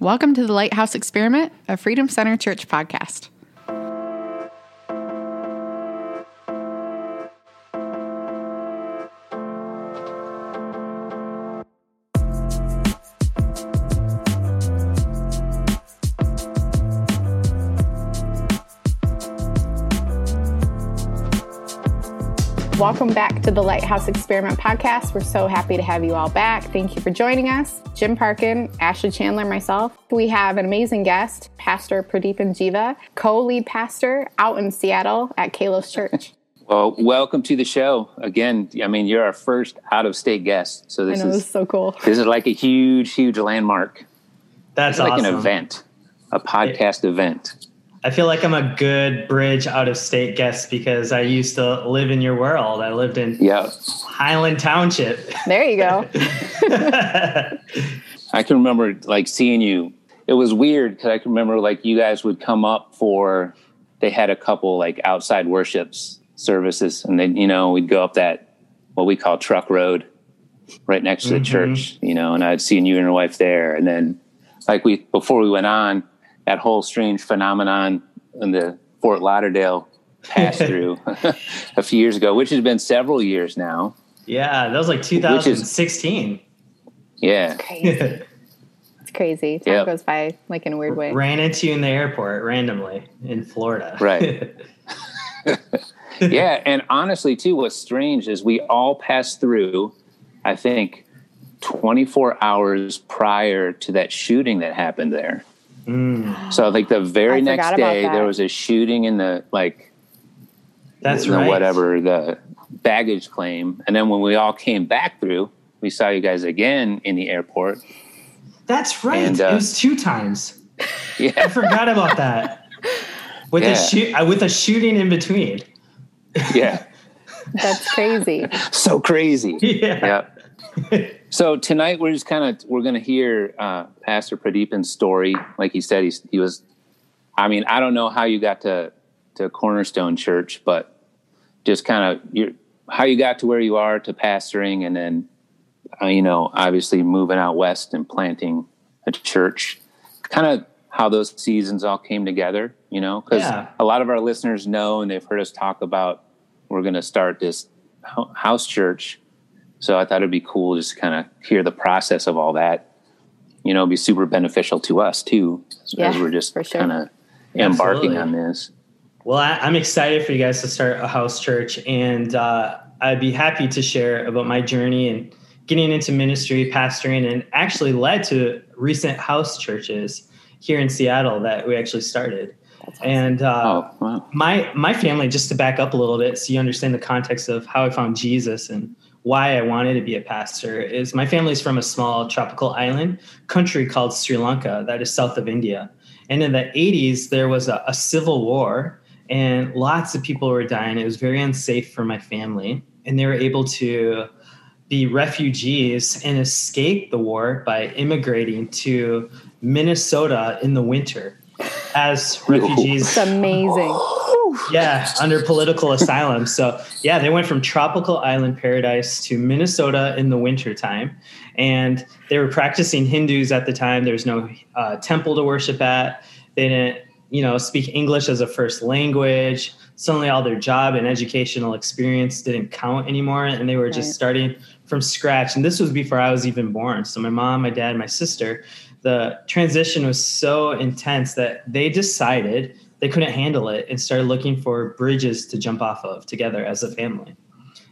Welcome to the Lighthouse Experiment, a Freedom Center Church podcast. Welcome back to the Lighthouse Experiment podcast. We're so happy to have you all back. Thank you for joining us. Jim Parkin, Ashley Chandler, myself. We have an amazing guest, Pastor Pradeepan Jiva, co lead pastor out in Seattle at Kalos Church. Well, welcome to the show again. I mean, you're our first out of state guest, so this I know, is this is so cool. this is like a huge, huge landmark. That's It's like an event, a podcast event. I feel like I'm a good bridge out of state guest because I used to live in your world. I lived in Yeah, Highland Township. There you go. I can remember like seeing you. It was weird because I can remember like you guys would come up for. They had a couple like outside worships services, and then you know we'd go up that what we call truck road, right next to the Mhm. church. You know, and I'd seen you and your wife there, and then like we before we went on that whole strange phenomenon in the Fort Lauderdale pass through a few years ago, which has been several years now. yeah, that was like 2016. Yeah, Crazy. It's crazy. Time Yep. goes by like in a weird way. Ran into you in the airport randomly in Florida. Right. yeah, and honestly, too, what's strange is we all passed through, I think, 24 hours prior to that shooting that happened there. Mm, So, like the very I next day, there was a shooting in the like, that's the right. whatever the baggage claim, and then when we all came back through, we saw you guys again in the airport. That's right. And, uh, it was two times. Yeah, I forgot about that. With Yeah. a shoot, uh, with a shooting in between. yeah, That's crazy. so crazy. Yeah. yeah. So tonight we're just kind of we're going to hear uh, Pastor Pradeepan's story. Like he said, he's, he was. I mean, I don't know how you got to to Cornerstone Church, but just kind of how you got to where you are to pastoring, and then uh, you know, obviously moving out west and planting a church. Kind of how those seasons all came together. You know, because Yeah. a lot of our listeners know and they've heard us talk about we're going to start this house church. So I thought it'd be cool just to kind of hear the process of all that. You know, it'd be super beneficial to us too, as, as we're just sure. kind of embarking Absolutely. on this. Well, I, I'm excited for you guys to start a house church, and uh, I'd be happy to share about my journey and getting into ministry, pastoring, and actually led to recent house churches here in Seattle that we actually started. And uh, oh, wow. my my family, just to back up a little bit, so you understand the context of how I found Jesus and why I wanted to be a pastor, is my family's from a small tropical island country called Sri Lanka that is south of India. And in the 80s, there was a, a civil war, and lots of people were dying. It was very unsafe for my family, and they were able to be refugees and escape the war by immigrating to Minnesota in the winter as refugees It's amazing. Yeah, under political asylum. So yeah, they went from tropical island paradise to Minnesota in the wintertime. And they were practicing Hindus at the time. There was no uh, temple to worship at. They didn't, you know, speak English as a first language. Suddenly all their job and educational experience didn't count anymore. And they were just starting from scratch. And this was before I was even born. So my mom, my dad, my sister, the transition was so intense that they decided they couldn't handle it and started looking for bridges to jump off of together as a family.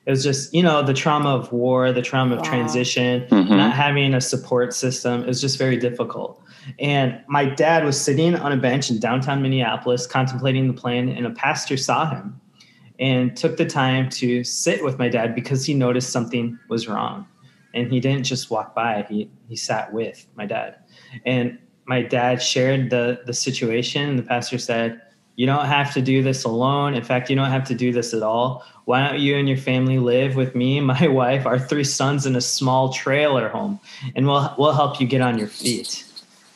It was just, you know, the trauma of war, the trauma of Wow. transition, Mhm. not having a support system. It was just very difficult. And my dad was sitting on a bench in downtown Minneapolis contemplating the plan, and a pastor saw him and took the time to sit with my dad because he noticed something was wrong. And he didn't just walk by, he, he sat with my dad. And my dad shared the, the situation, and the pastor said, You don't have to do this alone. In fact, you don't have to do this at all. Why don't you and your family live with me, my wife, our three sons in a small trailer home, and we'll, we'll help you get on your feet.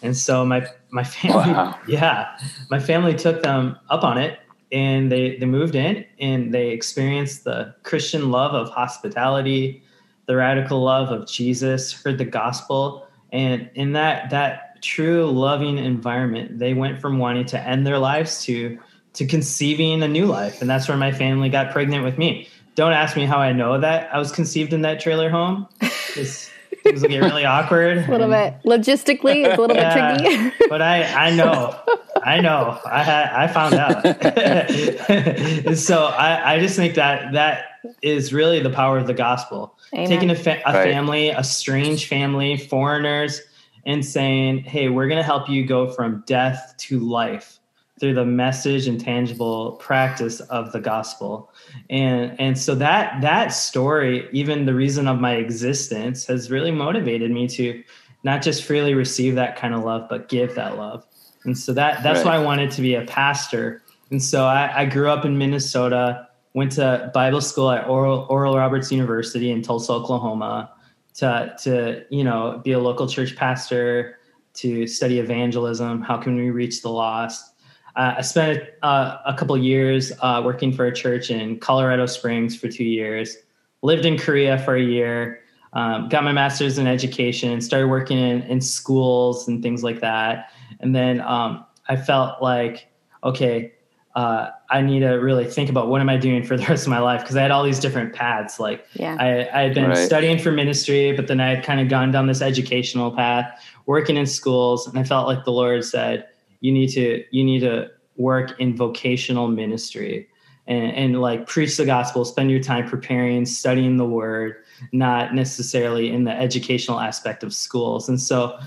And so my, my family, Wow. yeah, my family took them up on it and they, they moved in and they experienced the Christian love of hospitality, the radical love of Jesus, heard the gospel. And in that, that true loving environment. They went from wanting to end their lives to to conceiving a new life, and that's where my family got pregnant with me. Don't ask me how I know that I was conceived in that trailer home. It's, things will get really awkward. A little bit logistically, it's a little yeah, bit tricky. but I, I know, I know, I had, I found out. so I, I just think that that is really the power of the gospel. Amen. Taking a, fa- a right. family, a strange family, foreigners, and saying, "Hey, we're going to help you go from death to life." through the message and tangible practice of the gospel and and so that that story even the reason of my existence has really motivated me to not just freely receive that kind of love but give that love and so that that's right. why i wanted to be a pastor and so I, I, grew up in minnesota went to bible school at oral, oral roberts university in tulsa oklahoma to to you know be a local church pastor to study evangelism how can we reach the lost uh, I spent uh, a couple years uh, working for a church in Colorado Springs for two years. Lived in Korea for a year. Um, got my master's in education. Started working in, in schools and things like that. And then um, I felt like, okay, uh, I need to really think about what am I doing for the rest of my life because I had all these different paths. Like yeah. I, I had been right. studying for ministry, but then I had kind of gone down this educational path, working in schools, and I felt like the Lord said, you need to you need to work in vocational ministry and, and like preach the gospel spend your time preparing studying the word not necessarily in the educational aspect of schools and so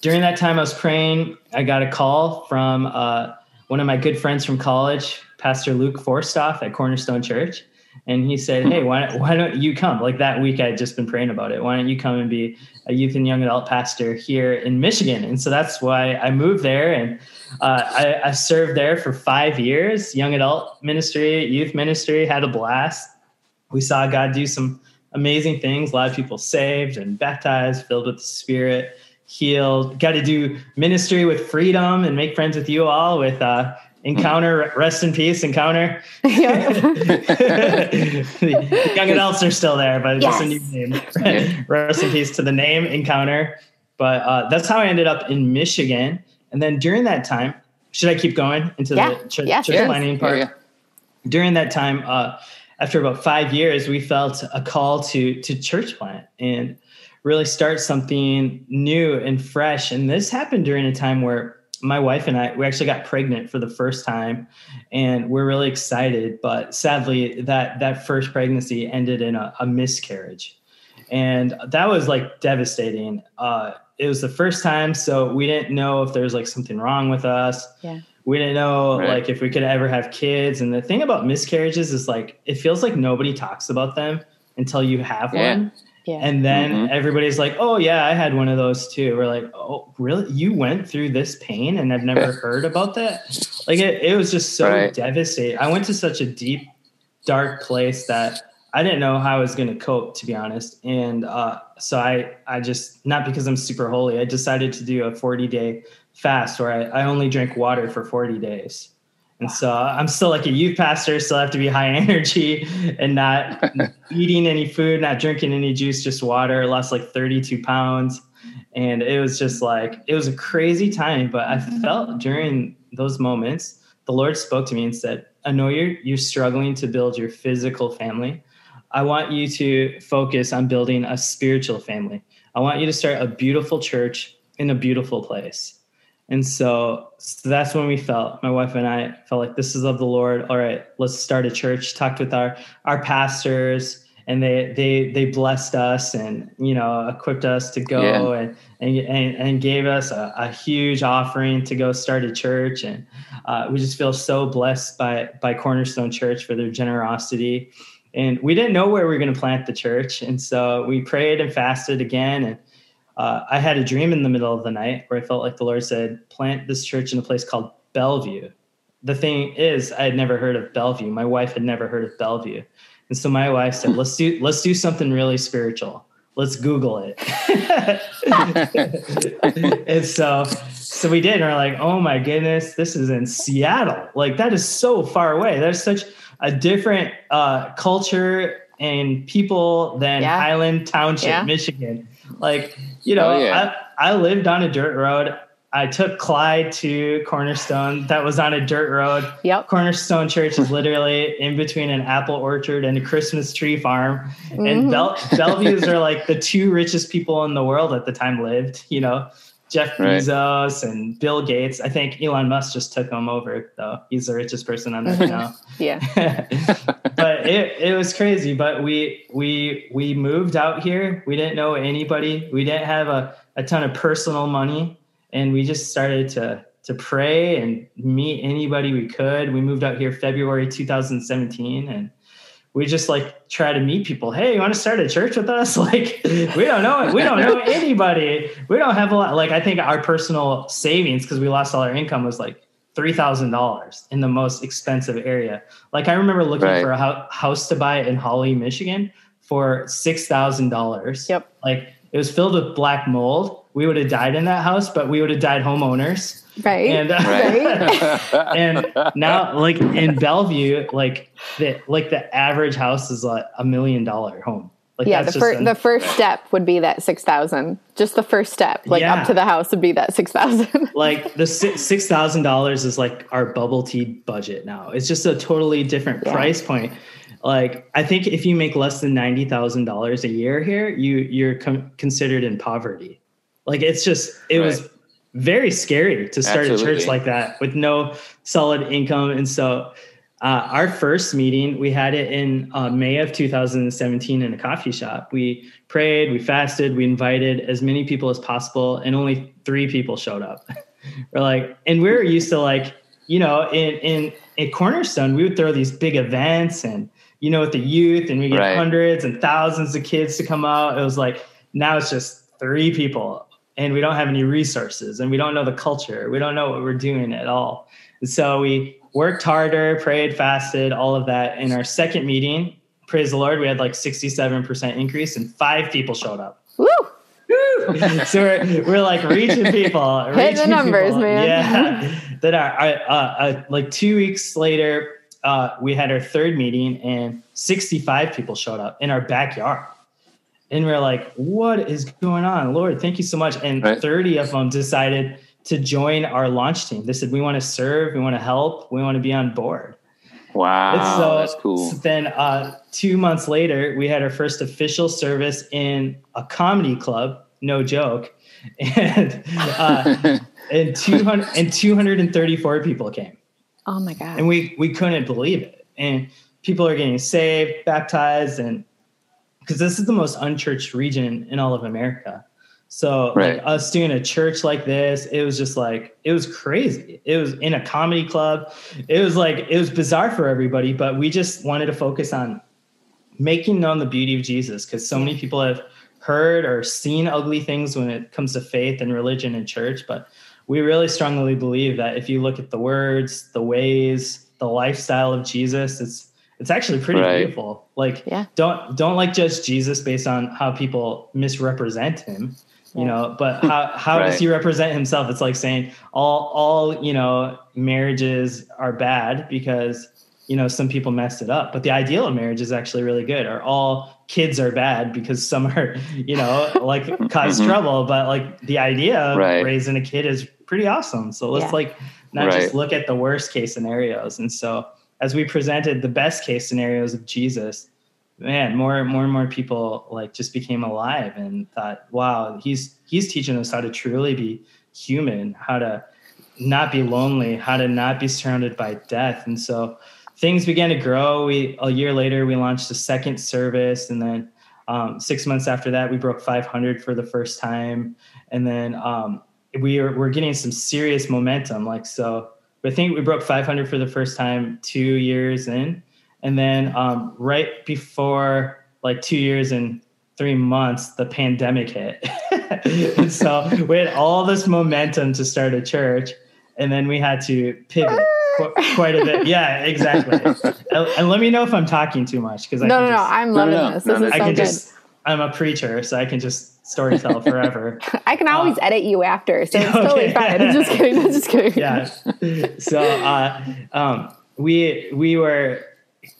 during that time i was praying i got a call from uh, one of my good friends from college pastor luke forstoff at cornerstone church and he said, "Hey, why why don't you come?" Like that week, I had just been praying about it. Why don't you come and be a youth and young adult pastor here in Michigan? And so that's why I moved there, and uh, I, I served there for five years, young adult ministry, youth ministry. Had a blast. We saw God do some amazing things. A lot of people saved and baptized, filled with the Spirit, healed. Got to do ministry with freedom and make friends with you all with uh, Encounter, rest in peace, Encounter. the young adults are still there, but yes. just a new name. rest in peace to the name Encounter. But uh, that's how I ended up in Michigan. And then during that time, should I keep going into yeah. the church, church planting part? Yeah, during that time, uh, after about five years, we felt a call to to church plant and really start something new and fresh. And this happened during a time where my wife and I we actually got pregnant for the first time and we're really excited. But sadly that that first pregnancy ended in a, a miscarriage. And that was like devastating. Uh, it was the first time so we didn't know if there was like something wrong with us. Yeah. We didn't know right. like if we could ever have kids. And the thing about miscarriages is like it feels like nobody talks about them until you have yeah. one yeah. And then mm-hmm. everybody's like, "Oh yeah, I had one of those too." We're like, "Oh, really? You went through this pain and I've never heard about that?" Like it, it was just so right. devastating. I went to such a deep, dark place that I didn't know how I was going to cope, to be honest. And uh, so I, I just not because I'm super holy, I decided to do a 40 day fast where I, I only drink water for 40 days. And so I'm still like a youth pastor, still have to be high energy and not eating any food, not drinking any juice, just water. Lost like 32 pounds. And it was just like, it was a crazy time. But I mm-hmm. felt during those moments, the Lord spoke to me and said, I know you're, you're struggling to build your physical family. I want you to focus on building a spiritual family. I want you to start a beautiful church in a beautiful place. And so, so, that's when we felt, my wife and I felt like this is of the Lord. All right, let's start a church. Talked with our our pastors, and they they they blessed us and you know equipped us to go yeah. and, and, and and gave us a, a, huge offering to go start a church. And uh, we just feel so blessed by by Cornerstone Church for their generosity. And we didn't know where we were going to plant the church, and so we prayed and fasted again and uh, I had a dream in the middle of the night where I felt like the Lord said, plant this church in a place called Bellevue. The thing is, I had never heard of Bellevue. My wife had never heard of Bellevue. And so my wife said, let's do, let's do something really spiritual. Let's Google it. and so, so we did. And we're like, oh my goodness, this is in Seattle. Like that is so far away. There's such a different uh, culture and people than yeah. Highland Township, yeah. Michigan. Like, you know, oh, yeah. I, I lived on a dirt road. I took Clyde to Cornerstone. That was on a dirt road. Yep. Cornerstone Church is literally in between an apple orchard and a Christmas tree farm. Mm-hmm. And Bel- Bellevue's are like the two richest people in the world at the time lived. You know, Jeff Right. Bezos and Bill Gates. I think Elon Musk just took him over, though. He's the richest person on earth now. Yeah. but it, it was crazy. But we we we moved out here. We didn't know anybody. We didn't have a, a ton of personal money, and we just started to to pray and meet anybody we could. We moved out here February 2017, and we just like try to meet people. Hey, you want to start a church with us? Like we don't know we don't know anybody. We don't have a lot. Like I think our personal savings because we lost all our income was like three thousand dollars in the most expensive area. Like I remember looking Right. for a hou- house to buy in Holly, Michigan, for six thousand dollars. Yep. Like it was filled with black mold. We would have died in that house, but we would have died homeowners. Right. And uh, Right. and now, like in Bellevue, like the like the average house is like a million dollar home. Like yeah, the, that's fir- just the first step would be that 6,000. Just the first step, like Yeah. up to the house would be that 6,000. like the six six thousand dollars is like our bubble tea budget now. It's just a totally different Yeah. price point. Like I think if you make less than ninety thousand dollars a year here, you you're com- considered in poverty. Like it's just it was very scary to start a church like that with no solid income. And so uh, our first meeting, we had it in uh, May of 2017 in a coffee shop. We prayed, we fasted, we invited as many people as possible, and only three people showed up. we're like, and we're used to like, you know, in in at Cornerstone, we would throw these big events and you know, with the youth, and we get Right. hundreds and thousands of kids to come out. It was like now it's just three people, and we don't have any resources, and we don't know the culture, we don't know what we're doing at all. And so we worked harder, prayed, fasted, all of that. In our second meeting, praise the Lord, we had like 67% increase and five people showed up. Woo! so we're, we're like reaching people. Hit the reaching numbers, people. man. Yeah. then our, our, uh, uh, like two weeks later, uh, we had our third meeting and 65 people showed up in our backyard. And we're like, what is going on? Lord, thank you so much. And Right. 30 of them decided to join our launch team. They said, we want to serve, we want to help, we want to be on board. Wow, It's so, that's cool. so then uh, two months later, we had our first official service in a comedy club. No joke. And uh, and 200 and 234 people came Oh my God. and we we couldn't believe it. And people are getting saved baptized and because this is the most unchurched region in all of america. So Right. like, us doing a church like this it was just like it was crazy. It was in a comedy club. It was like it was bizarre for everybody but we just wanted to focus on making known the beauty of jesus because so many people have heard or seen ugly things when it comes to faith and religion and church but we really strongly believe that if you look at the words, the ways, the lifestyle of Jesus, it's it's actually pretty Right. beautiful. Like Yeah. don't don't like judge Jesus based on how people misrepresent him, you Yeah. know, but how how does he represent himself? It's like saying all all, you know, marriages are bad because you know some people messed it up but the ideal of marriage is actually really good or all kids are bad because some are you know like cause Mhm. trouble but like the idea of Right. raising a kid is pretty awesome so let's Yeah. like not Right. just look at the worst case scenarios and so as we presented the best case scenarios of jesus man more and more and more people like just became alive and thought wow he's he's teaching us how to truly be human how to not be lonely how to not be surrounded by death and so things began to grow. We a year later we launched a second service and then um, six months after that we broke 500 for the first time. And then um, we are we're getting some serious momentum like so i think we broke 500 for the first time two years in. And then um, right before like two years and three months the pandemic hit. And so we had all this momentum to start a church and then we had to pivot qu- quite a bit yeah exactly and, and let me know if i'm talking too much because i no, can no, no. I'm No, no, loving no. this. This no, is I so can good. just i'm a preacher so i can just storytell forever I can always uh, edit you after, so it's okay. totally fine. I'm just kidding. I'm just kidding. yeah. So uh, um, we we were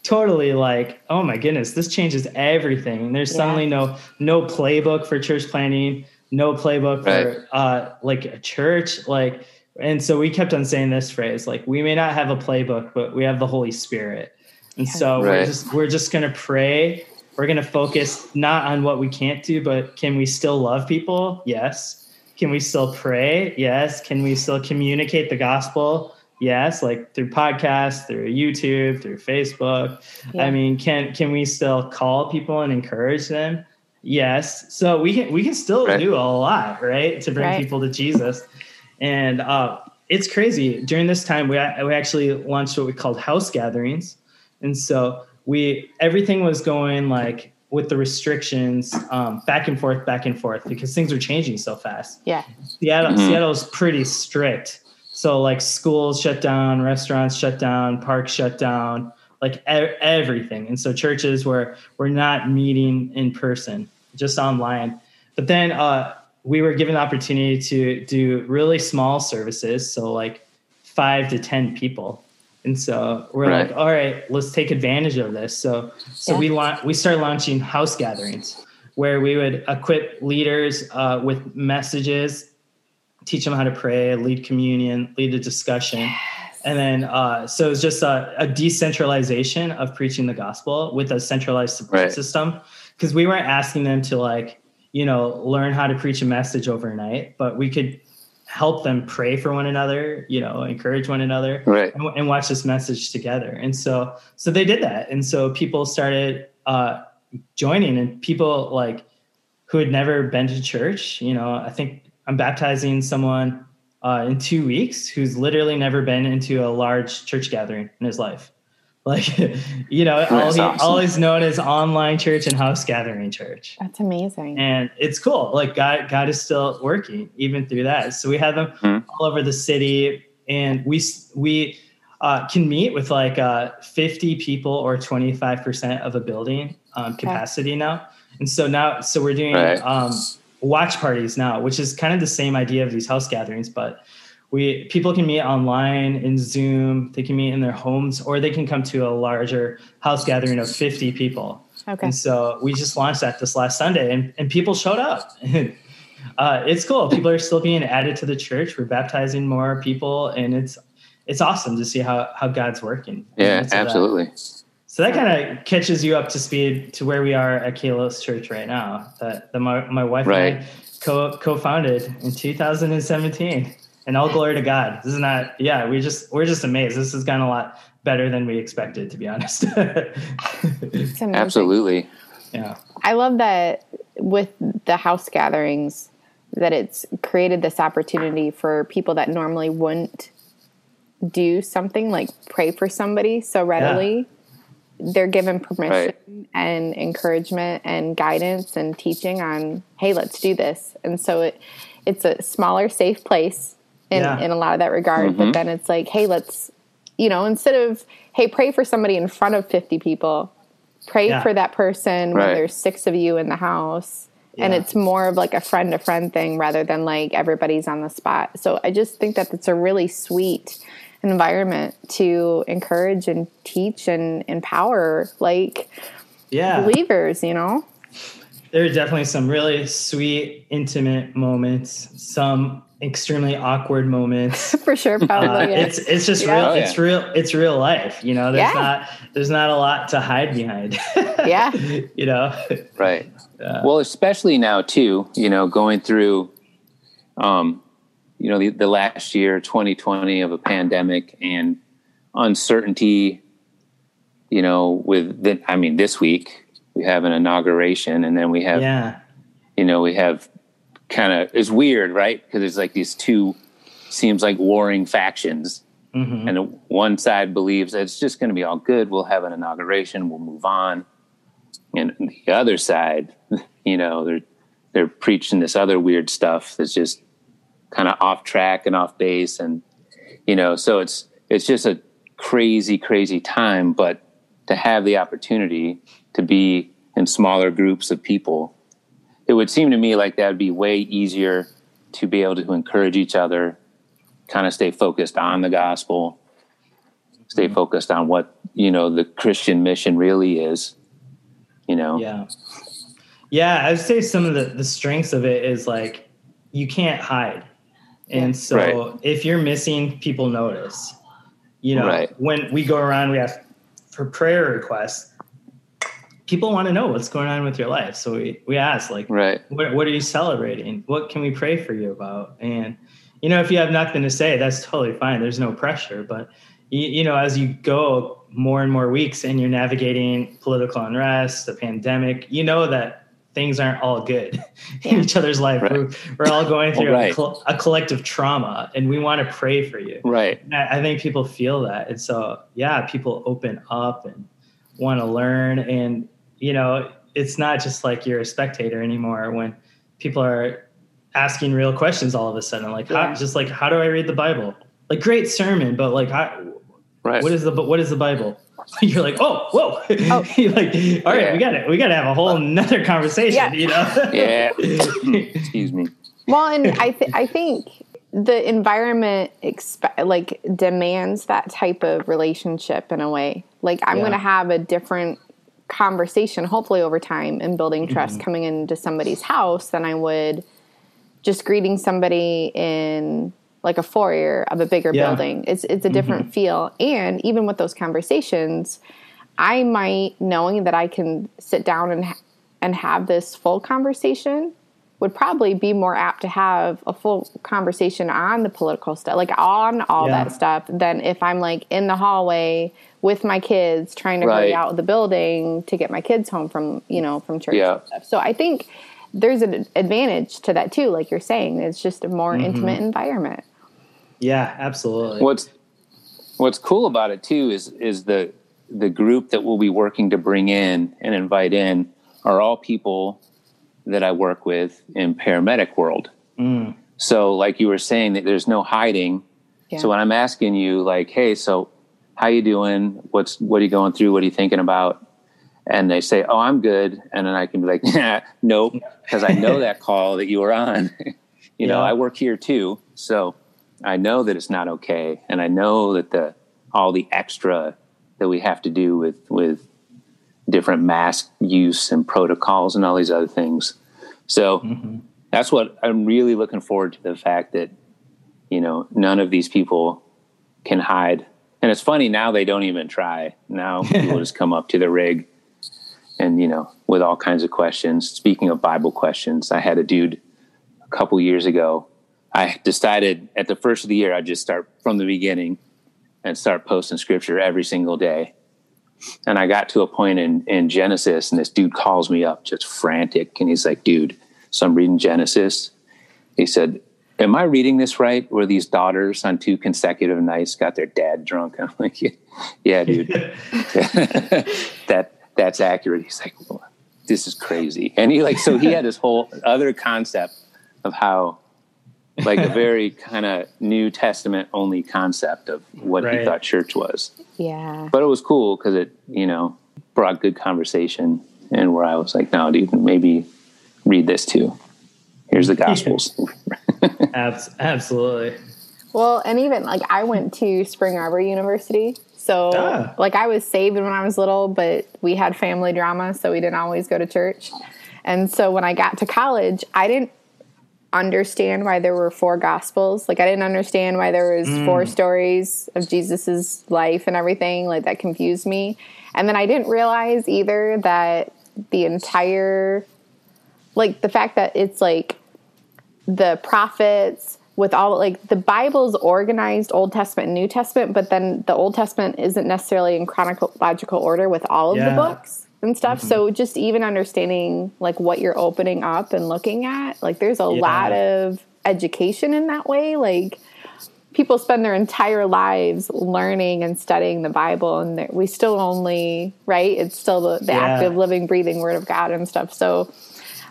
totally like, oh my goodness, this changes everything. There's Yeah. suddenly no no playbook for church planting, no playbook Right. for uh, like a church, like. And so we kept on saying this phrase, like we may not have a playbook, but we have the Holy Spirit. And so we're just we're just gonna pray. We're gonna focus not on what we can't do, but can we still love people? Yes. Can we still pray? Yes. Can we still communicate the gospel? Yes, like through podcasts, through YouTube, through Facebook. Yeah. I mean, can can we still call people and encourage them? Yes. So we can we can still Right. do a lot, right, to bring Right. people to Jesus. And uh, it's crazy. During this time, we we actually launched what we called house gatherings, and so we everything was going like with the restrictions um, back and forth, back and forth because things are changing so fast. Yeah. Seattle, Mhm. Seattle's pretty strict. So like schools shut down, restaurants shut down, parks shut down, like e- everything. And so churches were we're not meeting in person, just online. But then uh, we were given the opportunity to do really small services, so like five to ten people. And so we're Right. like, all right, let's take advantage of this. So so Yeah. we la- we started launching house gatherings where we would equip leaders uh, with messages, teach them how to pray, lead communion, lead a discussion. And then, uh, so it's just a, a decentralization of preaching the gospel with a centralized support Right. system. Because we weren't asking them to, like, you know, learn how to preach a message overnight, but we could help them pray for one another, you know, encourage one another Right. and, and watch this message together. And so, so they did that. And so people started uh, joining and people like who had never been to church, you know, I think I'm baptizing someone uh, in two weeks who's literally never been into a large church gathering in his life. Like, you know, all, he, awesome. all he's known as online church and house gathering church That's amazing. and it's cool. Like God, God is still working even through that. So we have them Mhm. all over the city, and we we uh, can meet with like uh, fifty people or twenty five percent of a building um, capacity now. And so now, so we're doing Right. um, watch parties now, which is kind of the same idea of these house gatherings, but we people can meet online in Zoom. They can meet in their homes, or they can come to a larger house gathering of fifty people. Okay. And so we just launched that this last Sunday, and, and people showed up. uh, it's cool. People are still being added to the church. We're baptizing more people, and it's it's awesome to see how how God's working. Yeah, midst of that. absolutely. So that kind of catches you up to speed to where we are at Kalos Church right now. That the, my my wife Right. and I co co founded in 2017, and all glory to God. This is not. Yeah, we just we're just amazed. This has gone a lot better than we expected, to be honest. Absolutely. yeah. I love that with the house gatherings that it's created this opportunity for people that normally wouldn't do something like pray for somebody so readily. They're given permission and encouragement and guidance and teaching on, hey, let's do this. And so it it's a smaller, safe place in, Yeah. in a lot of that regard. Mhm. But then it's like, hey, let's you know, instead of, hey, pray for somebody in front of 50 people, pray Yeah. for that person when there's six of you in the house. And it's more of like a friend to friend thing rather than like everybody's on the spot. So I just think that it's a really sweet environment to encourage and teach and empower like Yeah. believers, you know? there are definitely some really sweet, intimate moments, some extremely awkward moments. For sure, Uh, probably. it's it's just Yeah. real. Oh, yeah. It's real. It's real life. You know, there's Yeah. not there's not a lot to hide behind. Yeah. you know. Right. Uh, Well, especially now too, you know, going through, um, you know, the, the last year, 2020 of a pandemic and uncertainty, you know, with the, I mean, this week we have an inauguration and then we have, yeah. you know, we have kind of, is weird, right? Because there's like these two, seems like warring factions. hmm And one side believes that it's just going to be all good. We'll have an inauguration. We'll move on. And the other side, you know, they're they're preaching this other weird stuff that's just kind of off track and off base, and you know, so it's it's just a crazy, crazy time. But to have the opportunity to be in smaller groups of people, it would seem to me like that would be way easier to be able to encourage each other, kind of stay focused on the gospel, stay mm-hmm. focused on what you know the Christian mission really is. You know, Yeah. Yeah, I would say some of the, the strengths of it is like you can't hide. And so Right. if you're missing, people notice. You know, Right. when we go around, we ask for prayer requests. People want to know what's going on with your life. So we, we ask, like, Right. what, what are you celebrating? What can we pray for you about? And, you know, if you have nothing to say, that's totally fine. There's no pressure. But, you, you know, as you go more and more weeks and you're navigating political unrest, the pandemic, you know that things aren't all good in each other's life. Right. We're, we're all going through Right. a, col- a collective trauma and we want to pray for you. Right. I I think people feel that. And so, yeah, people open up and want to learn. And, you know, it's not just like you're a spectator anymore when people are asking real questions all of a sudden. Like, Yeah. how, just like, how do I read the Bible? Like, great sermon, but like, how, Right. what is the what is the Bible? You're like, oh, whoa! Oh. You're like, all right, Yeah. we got it. we got to have a whole nother conversation. Yeah. You know? Yeah. Excuse me. Well, and I th- I think the environment expe- like demands that type of relationship in a way. Like I'm Yeah. going to have a different conversation hopefully over time and building trust Mm-hmm. coming into somebody's house than I would just greeting somebody in like a foyer of a bigger Yeah. building. It's it's a different feel and even with those conversations I might knowing that I can sit down and and have this full conversation would probably be more apt to have a full conversation on the political stuff, like on all Yeah. that stuff, than if I'm like in the hallway with my kids trying to hurry out of the building to get my kids home from you know from church Yeah. and stuff. So I think there's an advantage to that too, like you're saying. It's just a more Mm-hmm. intimate environment. yeah, absolutely. What's What's cool about it too is is the the group that we'll be working to bring in and invite in are all people that I work with in paramedic world. Mm. So, like you were saying, that there's no hiding. Yeah. So when I'm asking you, like, "Hey, so how you doing? What's what are you going through? What are you thinking about?" And they say, "Oh, I'm good," and then I can be like, nah, "Nope," because I know that call that you were on. you know, Yeah. I work here too, so I know that it's not okay, and I know that the all the extra that we have to do with with different mask use and protocols and all these other things. So mm-hmm. that's what I'm really looking forward to the fact that you know none of these people can hide. And it's funny now they don't even try. Now people just come up to the rig and you know with all kinds of questions. Speaking of Bible questions, I had a dude a couple years ago. I decided at the first of the year I'd just start from the beginning and start posting scripture every single day. And I got to a point in, in Genesis, and this dude calls me up just frantic. And he's like, dude, so I'm reading Genesis. He said, Am I reading this right? Where these daughters on two consecutive nights got their dad drunk? I'm like, Yeah, yeah dude. that that's accurate. He's like, well, this is crazy. And he like so he had this whole other concept of how like a very kind of New Testament only concept of what he thought church was Yeah. but it was cool because it you know brought good conversation and where i was like no dude maybe read this too here's the gospels Abs- absolutely. Well, and even like I went to Spring Arbor University. So Ah. like I was saved when I was little, but we had family drama, so we didn't always go to church. And so when I got to college, I didn't understand why there were four gospels. Like I didn't understand why there was four stories of Jesus's life and everything. Like that confused me. And then I didn't realize either that the entire like the fact that it's like the prophets with all like the bible's organized old testament and new testament but then the old testament isn't necessarily in chronological order with all of Yeah. the books and stuff mm-hmm. so just even understanding like what you're opening up and looking at like there's a Yeah. lot of education in that way like people spend their entire lives learning and studying the bible and we still only right it's still the, the Yeah. active living breathing word of god and stuff so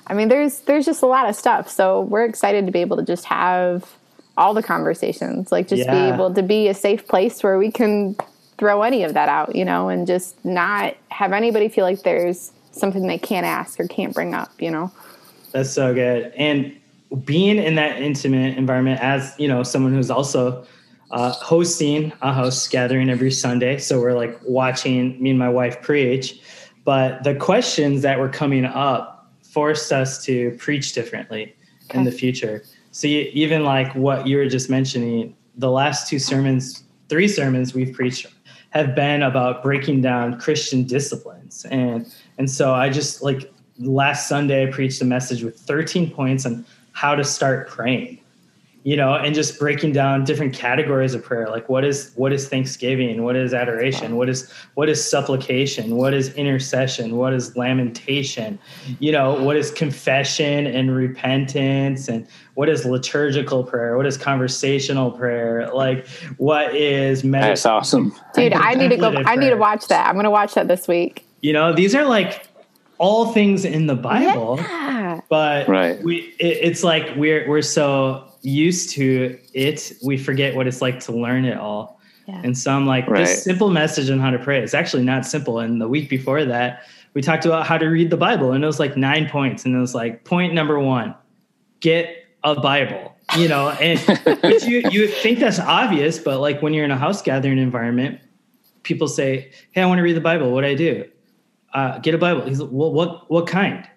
I mean, there's there's just a lot of stuff. So we're excited to be able to just have all the conversations, like just be able to be a safe place where we can throw any of that out, you know, and just not have anybody feel like there's something they can't ask or can't bring up, you know. That's so good. And being in that intimate environment as, you know, someone who's also uh, hosting a house gathering every Sunday. So we're like watching me and my wife preach. But the questions that were coming up forced us to preach differently in the future. So you, even like what you were just mentioning, the last two sermons, three sermons we've preached have been about breaking down Christian disciplines. And and so I just like last Sunday I preached a message with 13 points on how to start praying you know and just breaking down different categories of prayer. Like what is what is thanksgiving? What is adoration? What is what is supplication? What is intercession? What is lamentation? You know what is confession and repentance? And what is liturgical prayer? What is conversational prayer? Like what is med- that's awesome. Dude i need to go i need to watch that. I'm gonna watch that this week. You know these are like all things in the bible yeah. but right. we it, it's like we're we're so used to it, we forget what it's like to learn it all. Yeah. And so I'm like, right. this simple message on how to pray is actually not simple. And the week before that, we talked about how to read the Bible, and it was like nine points. And it was like, point number one, get a Bible. You know, and you you think that's obvious, but like when you're in a house gathering environment, people say, "Hey, I want to read the Bible. What do I do? Uh, get a Bible." He's like, "Well, what what kind?"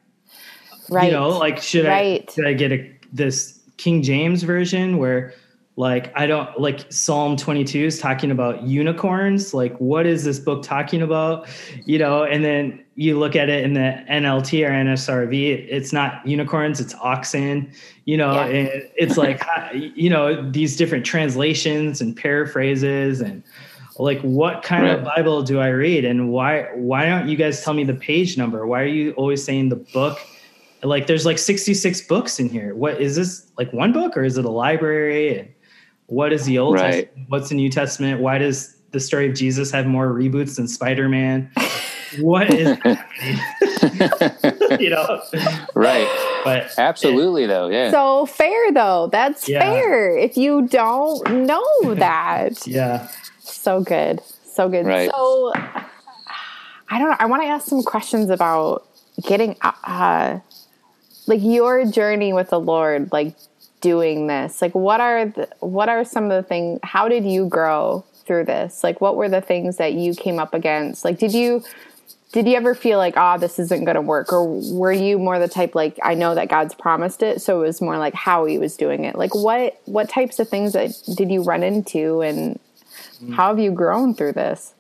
Right. You know, like should right. I should I get a this King James version where like I don't like Psalm 22 is talking about unicorns. Like, what is this book talking about? You know, and then you look at it in the NLT or NSRV, it's not unicorns, it's oxen, you know, yeah. and it's like, you know, these different translations and paraphrases and like what kind right. of Bible do I read? And why why don't you guys tell me the page number? Why are you always saying the book? Like there's like 66 books in here. What is this like one book or is it a library? And what is the old right. testament what's the new testament? Why does the story of jesus have more reboots than spider-man? What is you know? Right. But absolutely it, though yeah. So fair though. That's yeah. fair if you don't know that. Yeah. So good so good. Right. so i don't know i want to ask some questions about getting uh like your journey with the Lord, like doing this, like what are the, what are some of the things? How did you grow through this? Like what were the things that you came up against? Like did you did you ever feel like ah oh, this isn't going to work or were you more the type like i know that god's promised it so it was more like how he was doing it like what what types of things that did you run into and mm. how have you grown through this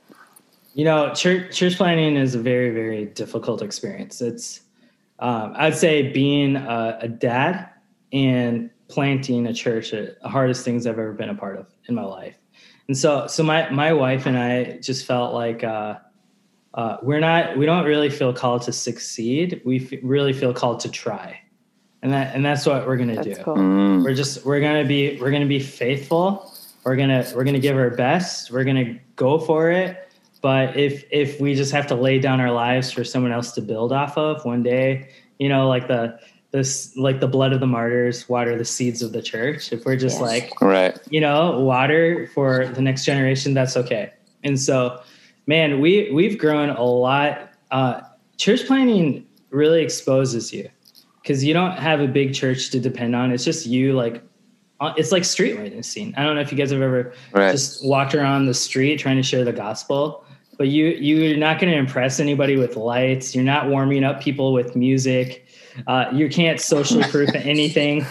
you know church church planting is a very very difficult experience it's um, I'd say being a, a, dad and planting a church are the hardest things I've ever been a part of in my life. And so, so my my wife and I just felt like uh, uh, we're not we don't really feel called to succeed. We f- really feel called to try, and that and that's what we're gonna that's do. Cool. Mm. We're just we're gonna be we're gonna be faithful. We're gonna we're gonna give our best. We're gonna go for it but if if we just have to lay down our lives for someone else to build off of one day, you know, like the this like the blood of the martyrs water the seeds of the church. If we're just yes. like right, you know, water for the next generation, that's okay. And so, man, we we've grown a lot. Uh, church planting really exposes you because you don't have a big church to depend on. It's just you like uh, it's like street scene. I don't know if you guys have ever right. just walked around the street trying to share the gospel but you you're not going to impress anybody with lights. You're not warming up people with music. Uh, you can't socially proof anything.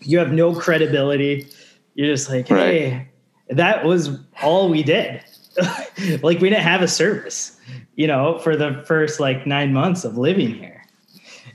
You have no credibility. You're just like, hey, right. that was all we did. like we didn't have a service, you know, for the first like nine months of living here,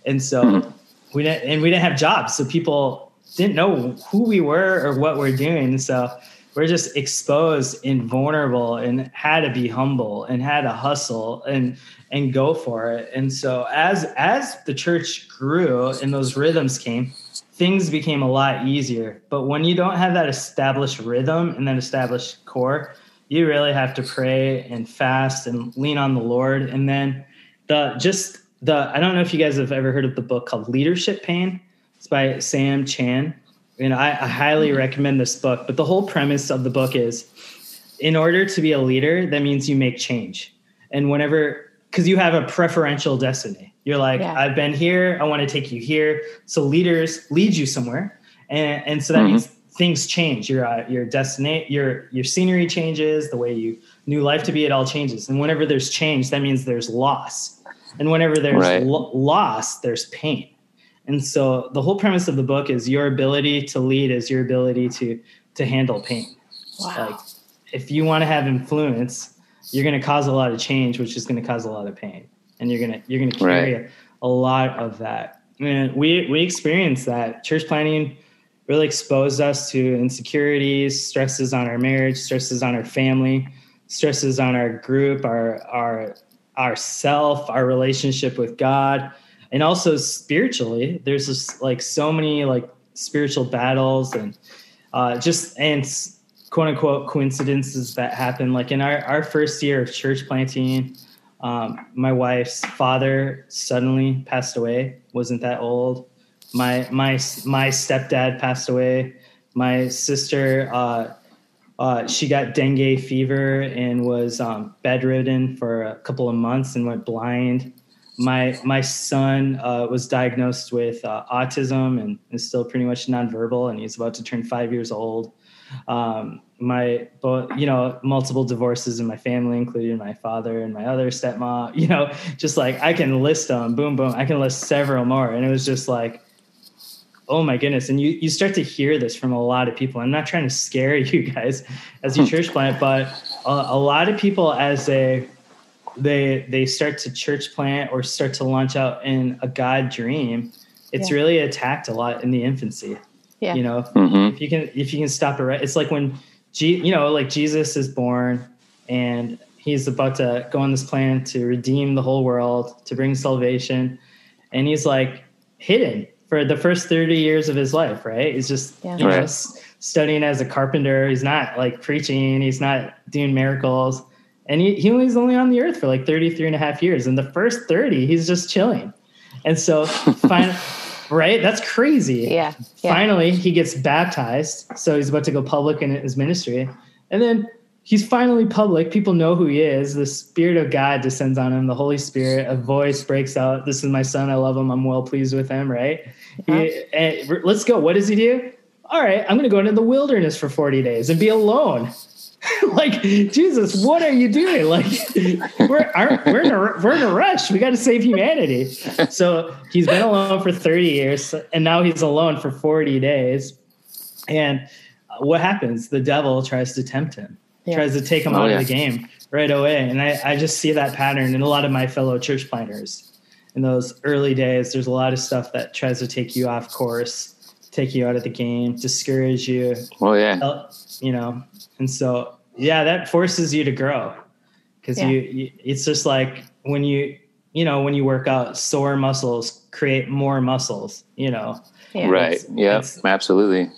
and so mm-hmm. we didn't and we didn't have jobs, so people didn't know who we were or what we're doing. So we're just exposed and vulnerable and had to be humble and had to hustle and and go for it. And so as as the church grew and those rhythms came things became a lot easier. But when you don't have that established rhythm and that established core you really have to pray and fast and lean on the lord. And then the just the i don't know if you guys have ever heard of the book called leadership pain. It's by Sam Chand you know, I, I highly recommend this book. But the whole premise of the book is in order to be a leader, that means you make change. And whenever, because you have a preferential destiny, you're like, yeah. I've been here, I want to take you here. So leaders lead you somewhere, and and so that mm-hmm. means things change. Your uh, your destiny, your your scenery changes, the way you knew life to be, it all changes. And whenever there's change, that means there's loss. And whenever there's right. lo- loss, there's pain. And so the whole premise of the book is your ability to lead is your ability to to handle pain. Wow. Like if you want to have influence, you're going to cause a lot of change, which is going to cause a lot of pain, and you're gonna you're gonna carry Right. a lot of that. And we we experienced that. Church planting really exposed us to insecurities, stresses on our marriage, stresses on our family, stresses on our group, our our our self, our relationship with God, and also spiritually. There's just like so many like spiritual battles and uh, just and quote unquote coincidences that happen. Like in our our first year of church planting, um, my wife's father suddenly passed away. wasn't that old. My my my stepdad passed away. My sister, uh, uh, she got dengue fever and was um, bedridden for a couple of months and went blind. My my son uh, was diagnosed with uh, autism and is still pretty much nonverbal, and he's about to turn five years old. Um, my both you know multiple divorces in my family including my father and my other stepmom you know just like i can list them boom boom i can list several more. And it was just like oh my goodness. And you you start to hear this from a lot of people. I'm not trying to scare you guys as you church plant but a, a lot of people as they they they start to church plant or start to launch out in a god dream it's Yeah. really attacked a lot in the infancy Yeah. you know hmm if you can if you can stop it right it's like when G, you know like jesus is born and he's about to go on this plan to redeem the whole world to bring salvation and he's like hidden for the first 30 years of his life right he's just Yeah. you Right. s- studying as a carpenter he's not like preaching he's not doing miracles and he, he was only on the earth for like 33 and a half years. And the first 30 he's just chilling. And so fine right? That's crazy. Yeah. Yeah. finally he gets baptized. So he's about to go public in his ministry. And then he's finally public. People know who he is. The spirit of god descends on him. The holy spirit a voice breaks out. This is my son. I love him. I'm well pleased with him right? Uh-huh. He- eh, and let's go. What does he do? All right i'm going to go into the wilderness for 40 days and be alone like jesus what are you doing? Like we're aren't, we're in a we're in a rush. We got to save humanity. So he's been alone for 30 years and now he's alone for 40 days. And uh, what happens? The devil tries to tempt him Yeah. tries to take him Oh, out yeah. of the game right away. And I, I just see that pattern in a lot of my fellow church planters in those early days there's a lot of stuff that tries to take you off course take you out of the game discourage you. Oh yeah. you know? And so yeah that forces you to grow because Yeah. you, you it's just like when you you know when you work out sore muscles create more muscles you know Yeah. right. Yeah. it's- Absolutely.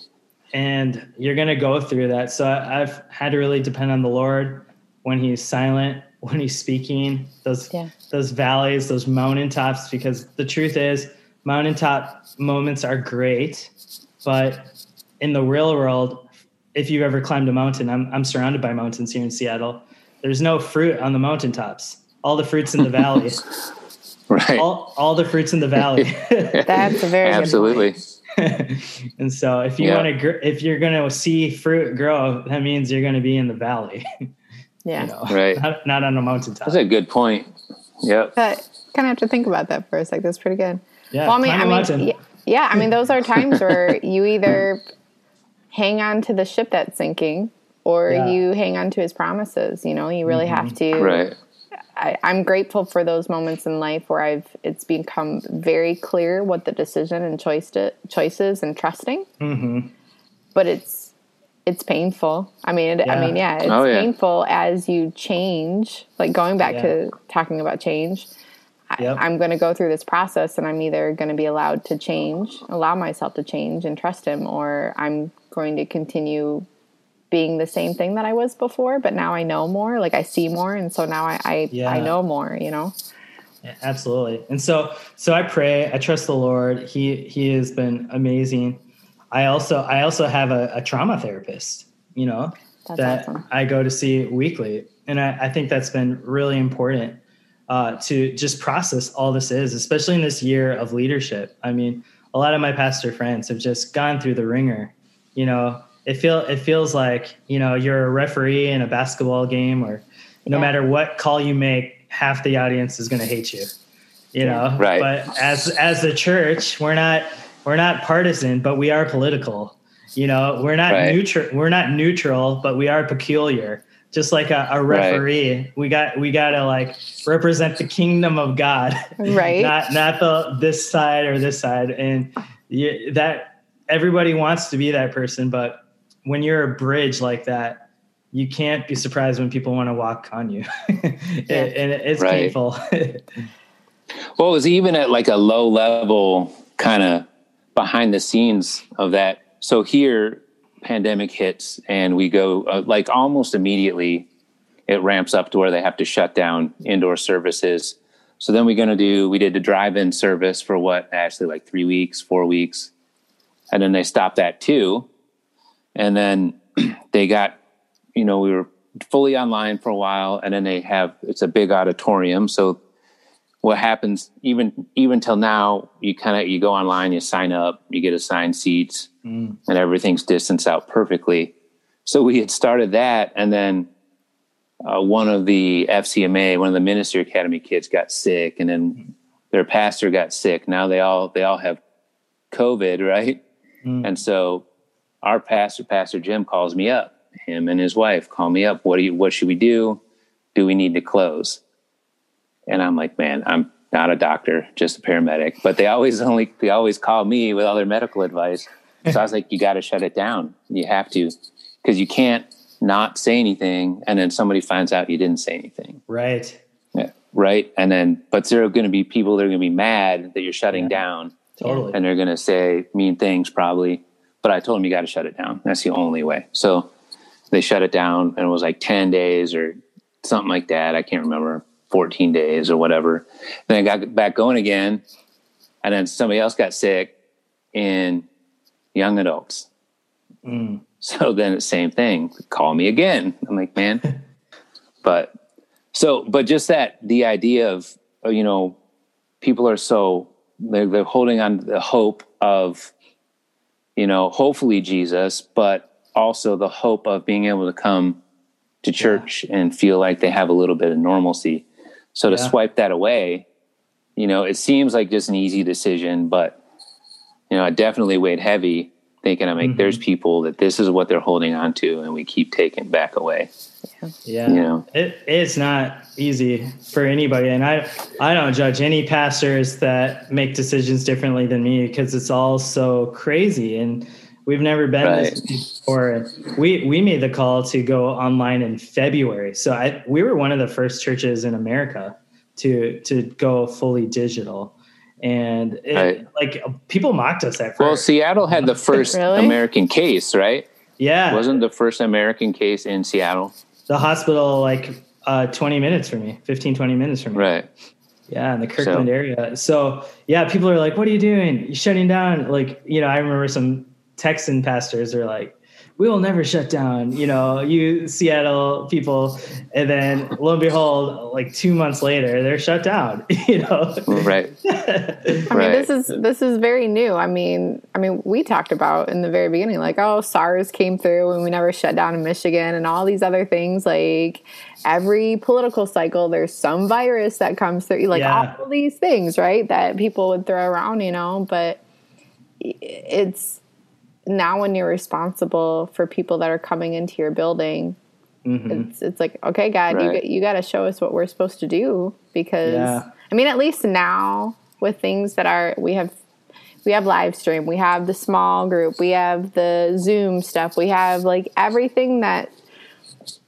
and you're going to go through that so I, i've had to really depend on the lord when he's silent when he's speaking those Yeah. those valleys those mountaintops because the truth is mountaintop moments are great but in the real world if you've ever climbed a mountain i'm, I'm surrounded by mountains here in seattle there's no fruit on the mountaintops all the fruits in the valley Right. all, all the fruits in the valley That's a very good Absolutely. and so if you Yeah. want to gr- if you're going to see fruit grow that means you're going to be in the valley Yeah. you know Right. not, not on a mountaintop That's a good point. Yep. But kind of have to think about that for a sec. That's pretty good. yeah well, I mean, climb I a mean, yeah, yeah, I mean, those are times where you either hang on to the ship that's sinking or Yeah. you hang on to his promises. You know, you really have to. Right. I, I'm grateful for those moments in life where I've it's become very clear what the decision and choice to, choices and trusting. Mhm. But it's it's painful. I mean, it, I mean, yeah, it's Oh, yeah. painful as you change. Like going back Yeah. to talking about change. Yep. I, I'm going to go through this process, and I'm either going to be allowed to change, allow myself to change, and trust him, or I'm going to continue being the same thing that I was before, but now I know more. Like I see more, and so now I I, Yeah. I know more. You know. Yeah, absolutely. And so so I pray, I trust the Lord. He he has been amazing. I also I also have a, a trauma therapist, you know, That's that awesome. I go to see weekly. And I, I think that's been really important uh, to just process all this is, especially in this year of leadership. I mean, a lot of my pastor friends have just gone through the wringer. You know, it feel it feels like, you know, you're a referee in a basketball game or no Yeah. matter what call you make, half the audience is gonna hate you you know. Right. But as as a church, we're not we're not partisan, but we are political. You know, we're not Right. neutral. We're not neutral, but we are peculiar. Just like a, a Right. referee, we got we got to like represent the kingdom of God, Right. not not the this side or this side. And you, that everybody wants to be that person, but when you're a bridge like that, you can't be surprised when people want to walk on you, and, and it's Right. painful. Well, it was even at like a low level, kind of behind the scenes of that. So here, pandemic hits, and we go uh, like almost immediately. It ramps up to where they have to shut down indoor services. So then we're going to do. We did the drive-in service for what actually like three weeks, four weeks, and then they stopped that too. And then they got, you know, we were fully online for a while, and then they have it's a big auditorium, so what happens even even till now you kind of you go online you sign up you get assigned seats Mm. and everything's distanced out perfectly. So we had started that and then uh, one of the fcma one of the ministry academy kids got sick and then their pastor got sick. Now they all they all have covid right Mm. and so our pastor pastor jim calls me up him and his wife call me up what do you what should we do do we need to close and I'm like, man, I'm not a doctor, just a paramedic. But they always only they always call me with all their medical advice. So I was like, you got to shut it down. You have to, because you can't not say anything, and then somebody finds out you didn't say anything, right. yeah. right? And then, but there are going to be people that are going to be mad that you're shutting Yeah. down, Totally. and they're going to say mean things probably. But I told them you got to shut it down. That's the only way. So they shut it down, and it was like ten days or something like that. I can't remember. 14 days or whatever. Then I got back going again. And then somebody else got sick in young adults. Mm. So then the same thing. Call me again. I'm like, man. but so, but just that the idea of, you know, people are so, they're, they're holding on to the hope of, you know, hopefully Jesus, but also the hope of being able to come to church and feel like they have a little bit of normalcy. So to Yeah. swipe that away, you know, it seems like just an easy decision, but you know, I definitely weighed heavy thinking I'm like, Mhm. there's people that this is what they're holding on to and we keep taking back away. Yeah. You know. It, it's not easy for anybody. And I, I don't judge any pastors that make decisions differently than me because it's all so crazy. And we've never been this before. We, we made the call to go online in February. So I, we were one of the first churches in America to, to go fully digital. And it, Right. like people mocked us at first. Well, Seattle had the first Really? American case, right? yeah. Wasn't the first American case in Seattle? the hospital like uh, 20 minutes for me, 15, 20 minutes for me. Right. Yeah, in the Kirkland So- area. So yeah, people are like, "What are you doing? You're shutting down?" Like, you know, I remember some Texan pastors are like, "We will never shut down." You know, you Seattle people, and then lo and behold, like two months later, they're shut down. You know, Right. I mean, Right. this is this is very new. I mean, I mean, we talked about in the very beginning, like, oh, SARS came through and we never shut down in Michigan, and all these other things. Like every political cycle, there's some virus that comes through, like Yeah. all these things, right? That people would throw around, you know. But it's now when you're responsible for people that are coming into your building, Mhm. it's it's like okay god you Right. got you got to show us what we're supposed to do because Yeah. i mean at least now with things that are we have we have live stream we have the small group we have the zoom stuff we have like everything that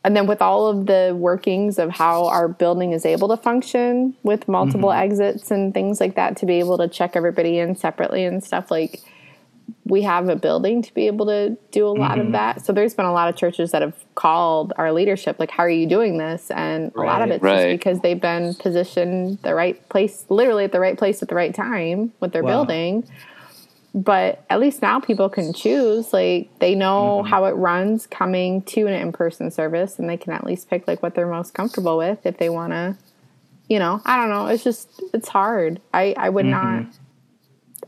and then with all of the workings of how our building is able to function with multiple exits and things like that to be able to check everybody in separately and stuff like we have a building to be able to do a lot of mm-hmm. that. So there's been a lot of churches that have called our leadership, like, how are you doing this? And a lot of it's Right. just because they've been positioned the right place, literally at the right place at the right time with their Wow. building. But at least now people can choose. Like they know mm-hmm. how it runs coming to an in person service and they can at least pick like what they're most comfortable with if they wanna you know, I don't know. It's just it's hard. I, I would not mm-hmm.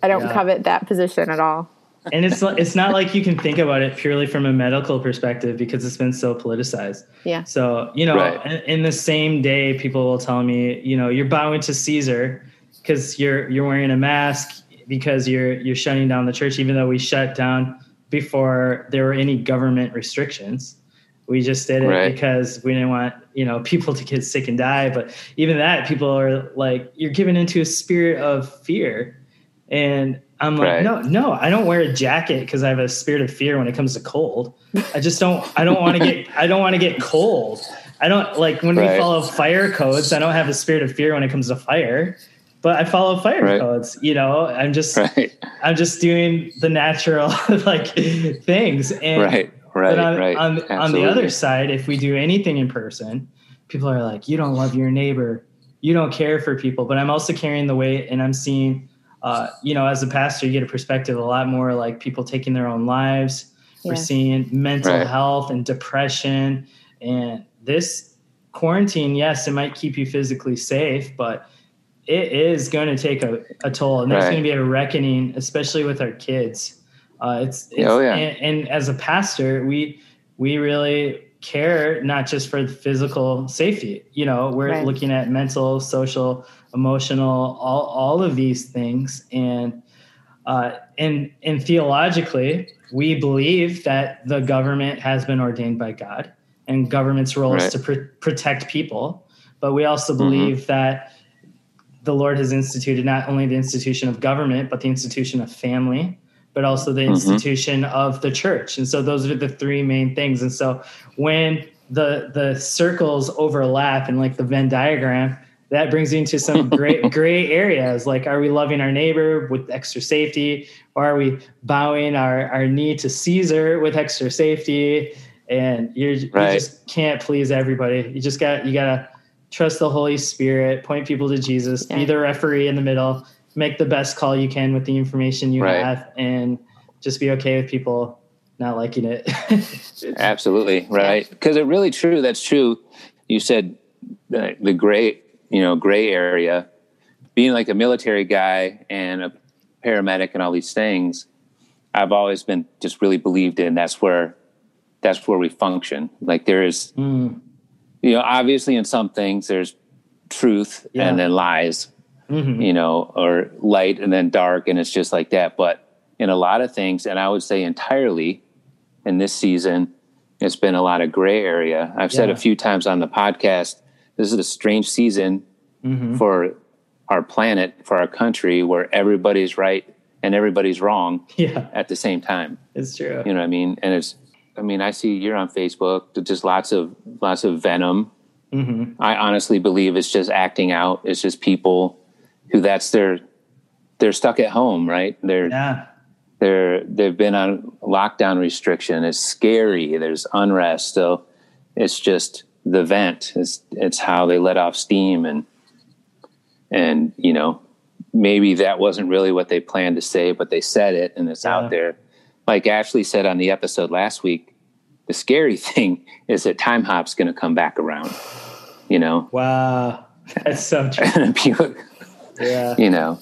I don't Yeah. covet that position at all. And it's not- it's not like you can think about it purely from a medical perspective because it's been so politicized. Yeah. So, you know, Right. in, in the same day, people will tell me, you know, you're bowing to Caesar. because you're you're wearing a mask because you're you're shutting down the church, even though we shut down before there were any government restrictions. We just did it right. because we didn't want you know people to get sick and die. But even that, people are like, you're given into a spirit of fear, and I'm like, right. no, no, I don't wear a jacket because I have a spirit of fear when it comes to cold. I just don't. I don't want to get. I don't want to get cold. I don't like when right. we follow fire codes. I don't have a spirit of fear when it comes to fire, but I follow fire right. codes. You know, I'm just. I'm just doing the natural like things. And right. Right. on, right. On, on the other side, if we do anything in person, people are like, "You don't love your neighbor. You don't care for people." But I'm also carrying the weight, and I'm seeing uh, you know, as a pastor, you get a perspective a lot more like people taking their own lives. Yeah. We're seeing mental right. health and depression. And this quarantine, yes, it might keep you physically safe, but it is going to take a, a toll. And there's right. going to be a reckoning, especially with our kids. Uh, it's, it's oh, yeah. and, and as a pastor, we we really care not just for the physical safety. You know, we're right. looking at mental, social, emotional, all, all of these things. And, uh, and, and theologically, we believe that the government has been ordained by God and government's role right. is to pr- protect people. But we also mm-hmm. believe mm-hmm. that the Lord has instituted not only the institution of government, but the institution of family, but also the mm-hmm. institution of the church. And so those are the three main things. And so when the the circles overlap and like the Venn diagram, that brings you into some great gray areas. Like are we loving our neighbor with extra safety? Or are we bowing our, our knee to caesar with extra safety? And you're, right. you just can't please everybody. You just got you gotta trust the holy spirit point people to jesus yeah. be the referee in the middle make the best call you can with the information you right. have and just be okay with people not liking it. Absolutely. Right. Because it really true that's true. You said the, the gray you know gray area being like a military guy and a paramedic and all these things i've always been just really believed in that's where that's where we function like there is mm. you know obviously in some things there's truth yeah. and then lies mm-hmm. you know or light and then dark and it's just like that but in a lot of things and i would say entirely in this season it's been a lot of gray area i've yeah. said a few times on the podcast this is a strange season mm-hmm. for our planet, for our country, where everybody's right and everybody's wrong yeah. at the same time. It's true. You know what I mean? And it's, I mean, I see you're on Facebook, just lots of, lots of venom. Mm-hmm. I honestly believe it's just acting out. It's just people who that's their, they're stuck at home, right? They're, yeah. they're, they've been on lockdown restriction. It's scary. There's unrest. So it's just, the vent. is it's how they let off steam and and you know maybe that wasn't really what they planned to say, but they said it and it's yeah. out there. Like Ashley said on the episode last week, the scary thing is that time hop's going to come back around. You know? Wow, that's so true. yeah, you know.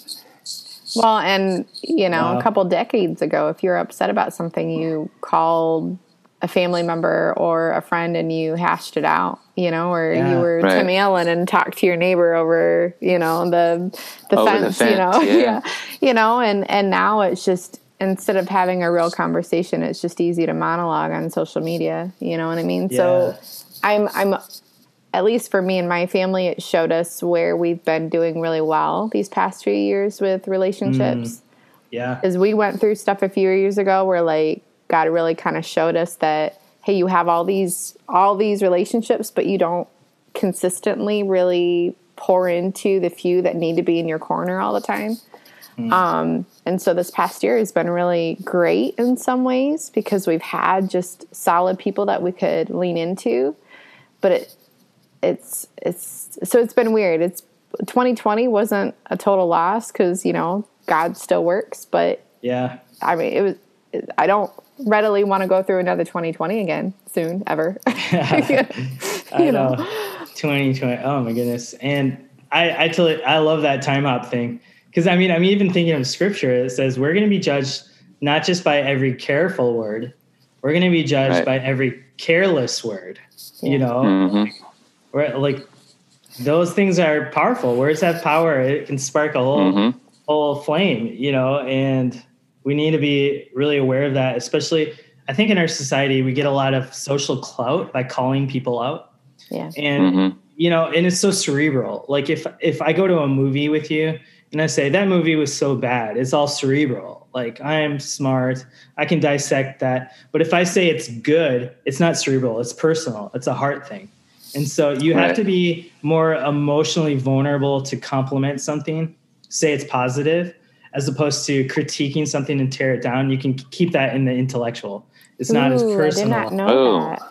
Well, and you know, wow. a couple decades ago, if you're upset about something, you called a family member or a friend and you hashed it out, you know, or yeah, you were right. Tim Allen and talked to your neighbor over, you know, the the, fence, the fence, you know, yeah. yeah. you know, and and now it's just instead of having a real conversation, it's just easy to monologue on social media, you know what I mean? Yeah. So I'm I'm at least for me and my family, it showed us where we've been doing really well these past few years with relationships. Mm, yeah, Because we went through stuff a few years ago, where like God really kind of showed us that hey, you have all these all these relationships, but you don't consistently really pour into the few that need to be in your corner all the time. Mm. Um, and so this past year has been really great in some ways because we've had just solid people that we could lean into. But it it's it's so it's been weird. It's 2020 wasn't a total loss because you know God still works, but yeah, I mean it was. I don't readily want to go through another 2020 again soon, ever. I know. 2020. Oh my goodness. And I, I tell it, I love that time hop thing. Cause I mean, I'm even thinking of scripture. It says we're going to be judged not just by every careful word, we're going to be judged right. by every careless word, yeah. you know, mm-hmm. like those things are powerful. Words have power. It can spark a whole Mm-hmm. whole flame, you know, and we need to be really aware of that, especially I think in our society we get a lot of social clout by calling people out. Yeah. And Mhm. you know, and it's so cerebral. Like if if I go to a movie with you and I say that movie was so bad, it's all cerebral. Like I'm smart, I can dissect that. But if I say it's good, it's not cerebral, it's personal. It's a heart thing. And so you have to be more emotionally vulnerable to compliment something, say it's positive, as opposed to critiquing something and tear it down. You can keep that in the intellectual. It's not as personal I did not know Oh. that.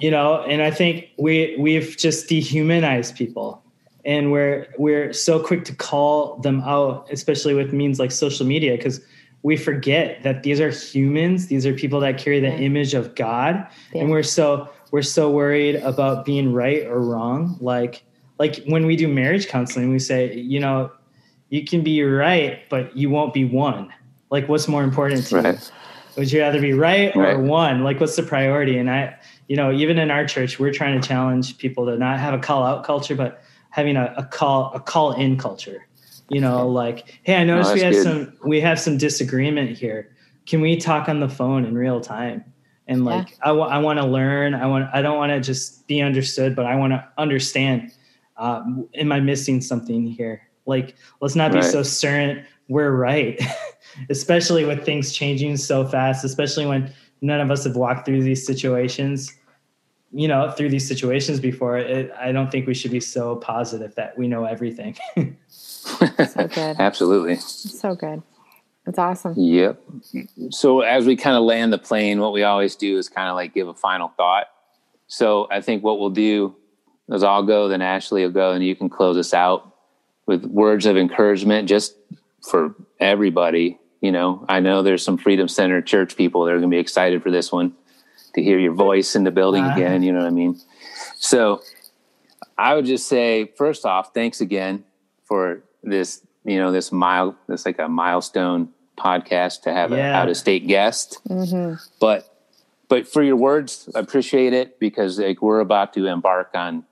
you know and i think we we've just dehumanized people and we're we're so quick to call them out especially with means like social media because we forget that these are humans these are people that carry the Yeah. image of god Yeah. and we're so we're so worried about being right or wrong like like when we do marriage counseling we say you know you can be right but you won't be one like what's more important to you would you rather be right or one? Like, what's the priority? And I, you know, even in our church, we're trying to challenge people to not have a call out culture, but having a, a call a call in culture. You know, like, hey, I noticed we have good. some we have some disagreement here. Can we talk on the phone in real time? And like, I want I want to learn. I want I don't want to just be understood, but I want to understand. Uh, am I missing something here? Like, let's not be Right. so certain we're right, especially with things changing so fast, especially when none of us have walked through these situations, you know, through these situations before. It, I don't think we should be so positive that we know everything. So good. Absolutely. So good. It's awesome. Yep. So as we kind of land the plane, what we always do is kind of like give a final thought. So I think what we'll do is I'll go, then Ashley will go, and you can close us out with words of encouragement just for everybody. You know, I know there's some Freedom Center church people that are going to be excited for this one to hear your voice in the building Uh-huh. again. You know what I mean? So I would just say, first off, thanks again for this, you know, this mile, this like a milestone podcast to have an out of state guest. hmm But, but for your words, I appreciate it because like we're about to embark on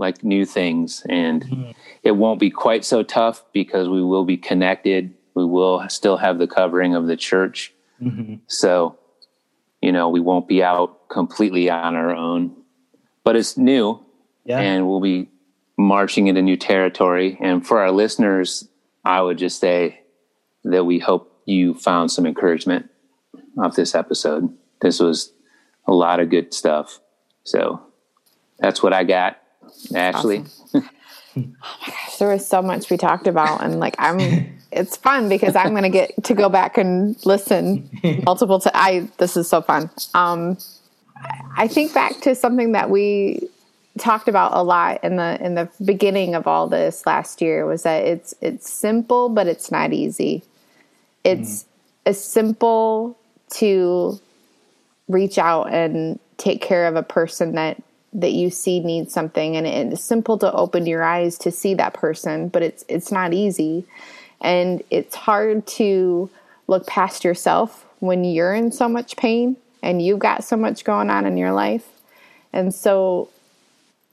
like new things and Mhm. it won't be quite so tough because we will be connected. We will still have the covering of the church. Mhm. So, you know, we won't be out completely on our own, but it's new Yeah. and we'll be marching into new territory. And for our listeners, I would just say that we hope you found some encouragement off this episode. This was a lot of good stuff. So that's what I got. Ashley. Oh my gosh, there was so much we talked about, and like I'm, it's fun because I'm going to get to go back and listen multiple times. I this is so fun. Um, I think back to something that we talked about a lot in the in the beginning of all this last year was that it's it's simple but it's not easy. It's as simple to reach out and take care of a person that that you see needs something and it's simple to open your eyes to see that person but it's it's not easy and it's hard to look past yourself when you're in so much pain and you've got so much going on in your life and so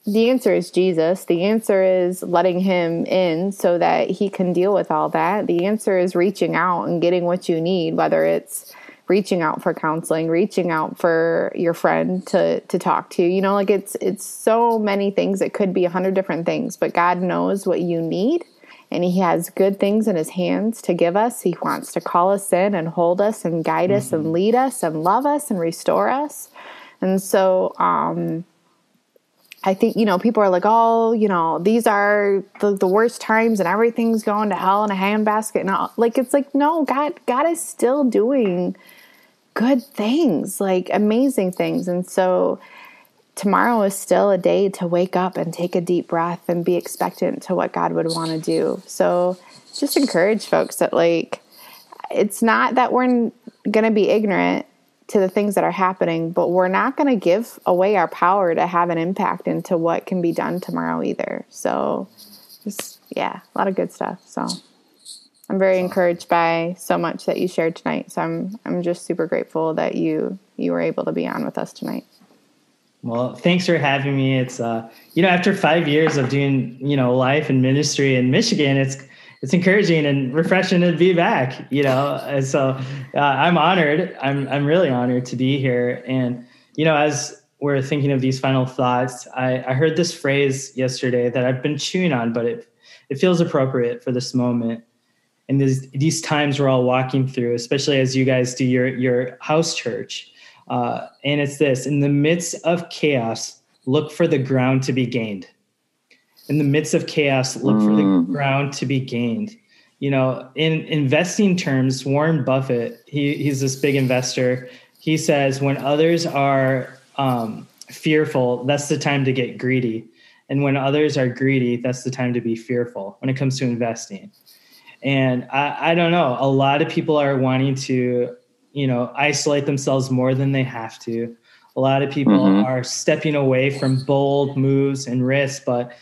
the answer is Jesus. The answer is letting him in so that he can deal with all that. The answer is reaching out and getting what you need, whether it's reaching out for counseling, reaching out for your friend to to talk to. You know, like it's it's so many things. It could be a hundred different things, but God knows what you need and he has good things in his hands to give us. He wants to call us in and hold us and guide us and lead us and love us and restore us. And so um I think, you know, people are like, oh, you know, these are the, the worst times and everything's going to hell in a handbasket. And all. like, it's like, no, God, God is still doing good things, like amazing things. And so tomorrow is still a day to wake up and take a deep breath and be expectant to what God would want to do. So just encourage folks that, like, it's not that we're going to be ignorant to the things that are happening, but we're not going to give away our power to have an impact into what can be done tomorrow either. So, just yeah, a lot of good stuff. So, I'm very encouraged by so much that you shared tonight. So I'm I'm just super grateful that you you were able to be on with us tonight. Well, thanks for having me. It's uh, you know, after five years of doing you know life and ministry in Michigan, it's it's encouraging and refreshing to be back. You know, and so uh, I'm honored. I'm I'm really honored to be here. And you know, as we're thinking of these final thoughts, I, I heard this phrase yesterday that I've been chewing on, but it it feels appropriate for this moment and these these times we're all walking through, especially as you guys do your your house church. Uh, and it's this: in the midst of chaos, look for the ground to be gained. In the midst of chaos, look for the mm. ground to be gained. You know, in investing terms, Warren Buffett, he, he's this big investor. He says when others are um, fearful, that's the time to get greedy. And when others are greedy, that's the time to be fearful when it comes to investing. And I, I don't know, a lot of people are wanting to, you know, isolate themselves more than they have to. A lot of people mm-hmm. are stepping away from bold moves and risks, but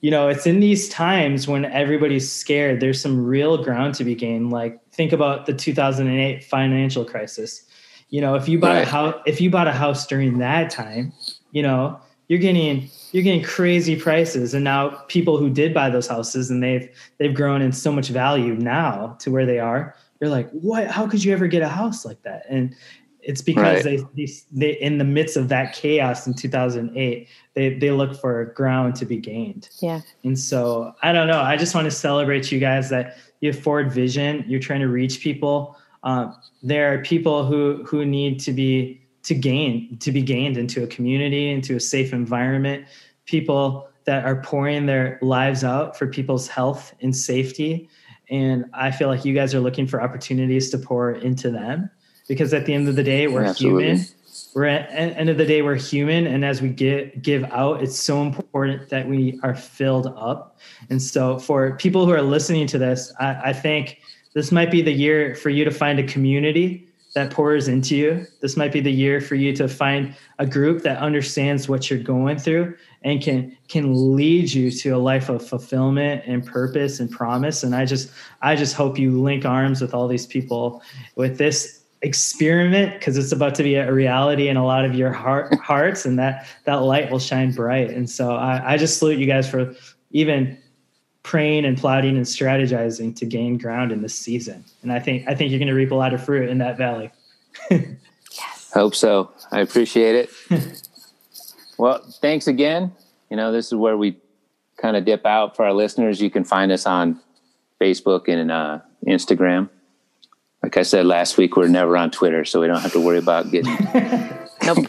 you know, it's in these times when everybody's scared, there's some real ground to be gained. Like think about the 2008 financial crisis. You know, if you bought right. a house if you bought a house during that time, you know, you're getting you're getting crazy prices. And now people who did buy those houses and they've they've grown in so much value now to where they are you're like what? How could you ever get a house like that? And it's because right. they, they they in the midst of that chaos in 2008 they they look for ground to be gained. Yeah. And so i don't know. I just want to celebrate you guys that you have forward vision. You're trying to reach people. Um, there are people who who need to be to gain to be gained into a community into a safe environment. People that are pouring their lives out for people's health and safety. And i feel like you guys are looking for opportunities to pour into them because at the end of the day we're Absolutely. human. We're at the end of the day we're human. And as we give give out it's so important that we are filled up. And so for people who are listening to this i, I think this might be the year for you to find a community that pours into you. This might be the year for you to find a group that understands what you're going through and can can lead you to a life of fulfillment and purpose and promise. And I just I just hope you link arms with all these people with this experiment because it's about to be a reality in a lot of your heart, hearts and that that light will shine bright. And so I, I just salute you guys for even praying and plotting and strategizing to gain ground in this season. And I think I think you're going to reap a lot of fruit in that valley. yes. Hope so. I appreciate it. well, thanks again. You know, this is where we kind of dip out for our listeners. You can find us on Facebook and uh, Instagram. Like I said last week, we're never on Twitter, so we don't have to worry about getting nope.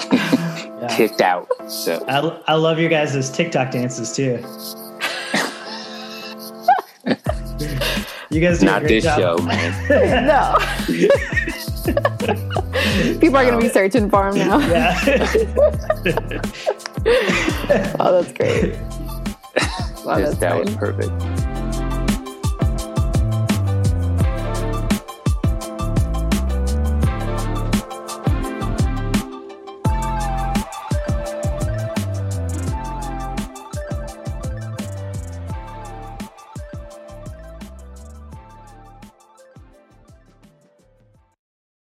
kicked out. So I, I love your guys' TikTok dances too. You guys do not this job. show, man. no. People are going to be um, searching for him now. Yeah. oh, that's great. Wow, that's that great. was perfect.